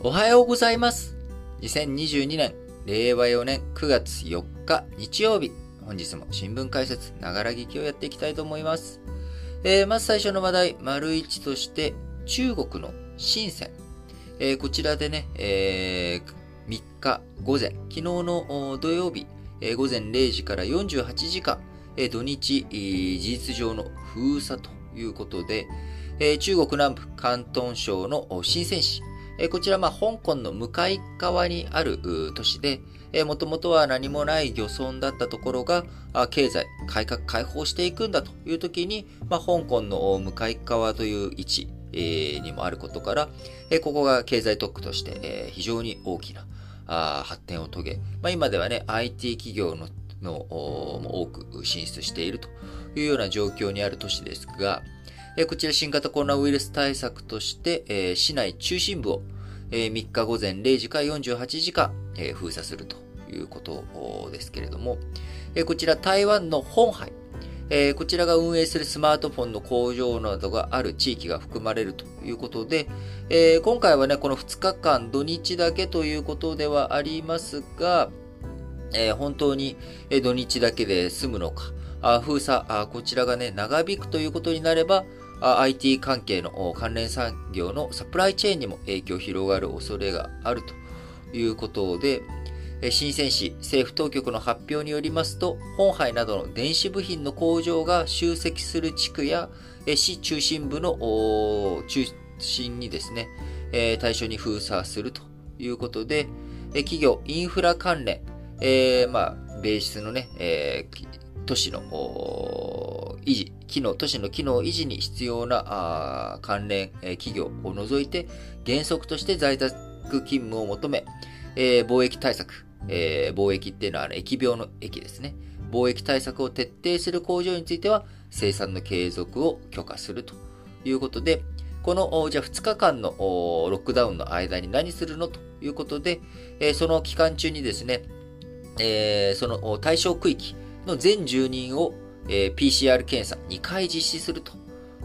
おはようございます。2022年、令和4年9月4日日曜日。本日も新聞解説、ながら聞きをやっていきたいと思います。えー、まず最初の話題、丸一として、中国の深セン。えー、こちらでね、えー、3日午前、昨日の土曜日、えー、午前0時から48時間、えー、土日、事実上の封鎖ということで、えー、中国南部広東省の深セン市、こちら、まあ、香港の向かい側にある都市で、もともとは何もない漁村だったところが、経済、改革、開放していくんだという時に、まあ、香港の向かい側という位置、にもあることから、ここが経済特区として、非常に大きな発展を遂げ、まあ、今ではね、IT 企業のの多く進出しているというような状況にある都市ですが、えこちら新型コロナウイルス対策として、え市内中心部を、え3日午前0時から48時間、え封鎖するということですけれども、えこちら台湾の本杯、えこちらが運営するスマートフォンの工場などがある地域が含まれるということで、え今回はね、この2日間土日だけということではありますが、え本当に土日だけで済むのか、あ封鎖あ、こちらがね、長引くということになれば、IT 関係の関連産業のサプライチェーンにも影響広がる恐れがあるということで、新鮮市政府当局の発表によりますと、本杯などの電子部品の工場が集積する地区や市中心部の中心にですね、対象に封鎖するということで、企業、インフラ関連、えー、まあ、ベースのね、えー、都市の維持、機能、都市の機能維持に必要な関連、えー、企業を除いて、原則として在宅勤務を求め、えー、貿易対策、えー、貿易っていうのは、ね、疫病の疫ですね。貿易対策を徹底する工場については、生産の継続を許可するということで、この、じゃあ2日間のロックダウンの間に何するの？ということで、えー、その期間中にですね、えー、その対象区域、の全住人を、えー、PCR 検査2回実施すると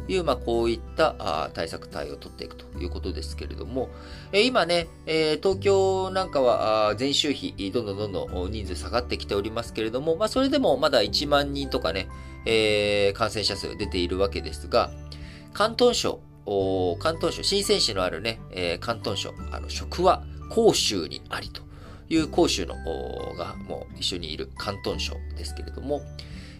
いう、まあ、こういった対策対応を取っていくということですけれども、えー、今ね、えー、東京なんかは前週比、どんどんどんどん人数下がってきておりますけれども、まあ、それでもまだ1万人とかね、えー、感染者数出ているわけですが、関東省、関東省、新鮮市のあるね、えー、関東省、あの、職は甲州にありという講州のがもう一緒にいる関東省ですけれども、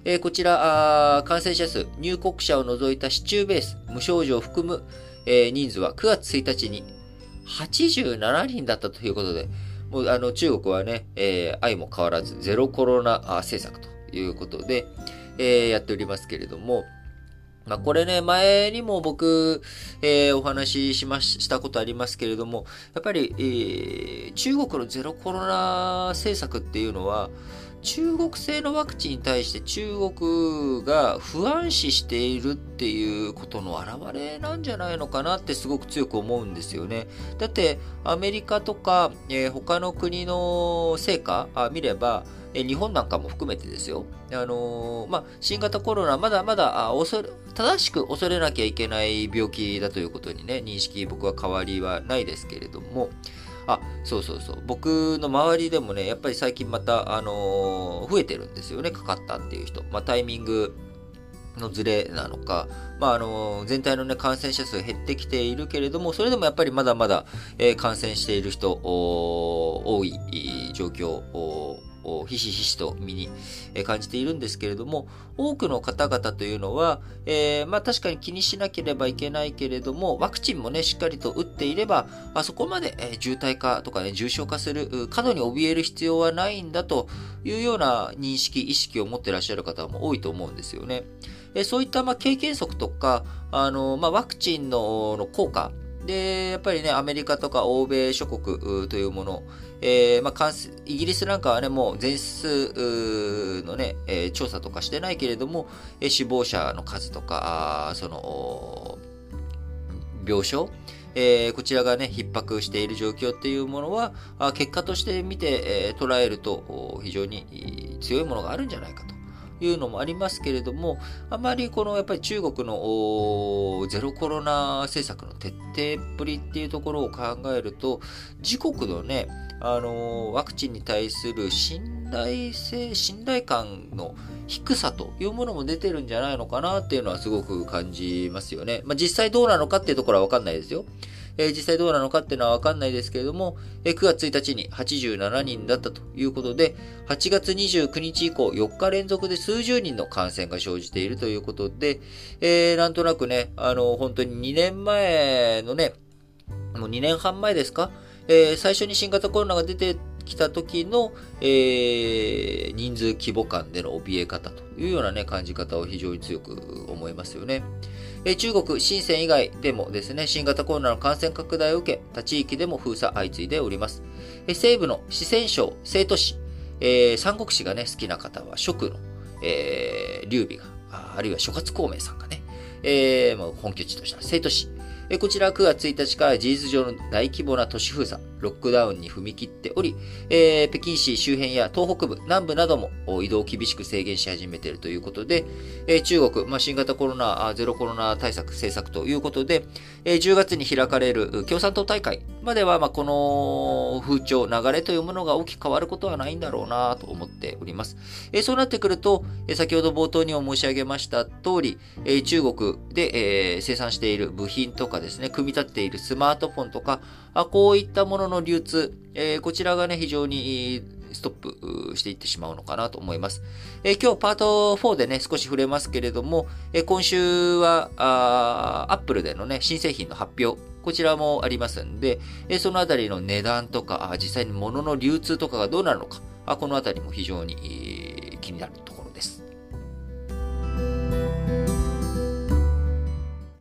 えー、こちら感染者数、入国者を除いた市中ベース、無症状を含む、えー、人数は9月1日に87人だったということで、もうあの中国はね、えー、愛も変わらずゼロコロナ政策ということで、えー、やっておりますけれども、まあ、これね、前にも僕、えー、お話ししまし、たことありますけれども、やっぱり、えー、中国のゼロコロナ政策っていうのは、中国製のワクチンに対して中国が不安視しているっていうことの表れなんじゃないのかなってすごく強く思うんですよね。だってアメリカとか、えー、他の国の成果あ見れば、え日本なんかも含めてですよ。あのー、まあ、新型コロナ、まだまだ、あ恐れ、正しく恐れなきゃいけない病気だということにね、認識、僕は変わりはないですけれども、あ、そうそうそう。僕の周りでもね、やっぱり最近また、あのー、増えてるんですよね、かかったっていう人。まあ、タイミングのズレなのか、まあ、あの、全体のね、感染者数減ってきているけれども、それでもやっぱりまだまだ、えー、感染している人、多い状況をひしひしと身に感じているんですけれども、多くの方々というのは、えー、まあ確かに気にしなければいけないけれども、ワクチンもね、しっかりと打っていれば、あそこまで、え渋滞化とかね、重症化する、過度に怯える必要はないんだというような認識、意識を持ってらっしゃる方も多いと思うんですよね。えそういったま経験則とか、あのま、ワクチンの効果、で、やっぱりね、アメリカとか欧米諸国というもの、えー、まあ、イギリスなんかはね、もう全数のね、調査とかしてないけれども、死亡者の数とか、その、病床、えー、こちらがね、逼迫している状況っていうものは、結果として見て、捉えると非常に強いものがあるんじゃないかと。いうのもありますけれども、あまりこのやっぱり中国のゼロコロナ政策の徹底っぷりっていうところを考えると、自国のね、あのワクチンに対する信頼性、信頼感の低さというものも出てるんじゃないのかなっていうのはすごく感じますよね。まあ、実際どうなのかっていうところはわかんないですよ。えー、実際どうなのかっていうのはわかんないですけれども、えー、9月1日に87人だったということで、8月29日以降4日連続で数十人の感染が生じているということで、えー、なんとなくね、あの、本当に2年前のね、もう2年半前ですかえー、最初に新型コロナが出てきた時の、えー、人数規模感での怯え方というようなね、感じ方を非常に強く思いますよね。え中国、深セン以外でもですね、新型コロナの感染拡大を受け、他地域でも封鎖相次いでおります。え西部の四川省成都市、えー、三国志がね、好きな方は、蜀の、えー、劉備が、あるいは諸葛孔明さんがね、えー、本拠地とした成都市、こちら9月1日から事実上の大規模な都市封鎖、ロックダウンに踏み切っており、えー、北京市周辺や東北部、南部なども移動を厳しく制限し始めているということで、えー、中国、まあ、新型コロナ、ゼロコロナ対策、政策ということで、えー、10月に開かれる共産党大会までは、まあ、この風潮、流れというものが大きく変わることはないんだろうなと思っております。えー、そうなってくると、えー、先ほど冒頭にも申し上げました通り、えー、中国で、えー、生産している部品とかですね、組み立っているスマートフォンとか、あこういったもののの流通、えー、こちらがね、非常にストップしていってしまうのかなと思います。えー、今日パート4でね、少し触れますけれども、えー、今週は、あアップルでのね、新製品の発表、こちらもありますんで、えー、そのあたりの値段とか、実際に物の流通とかがどうなるのか、あこのあたりも非常に、気になるところ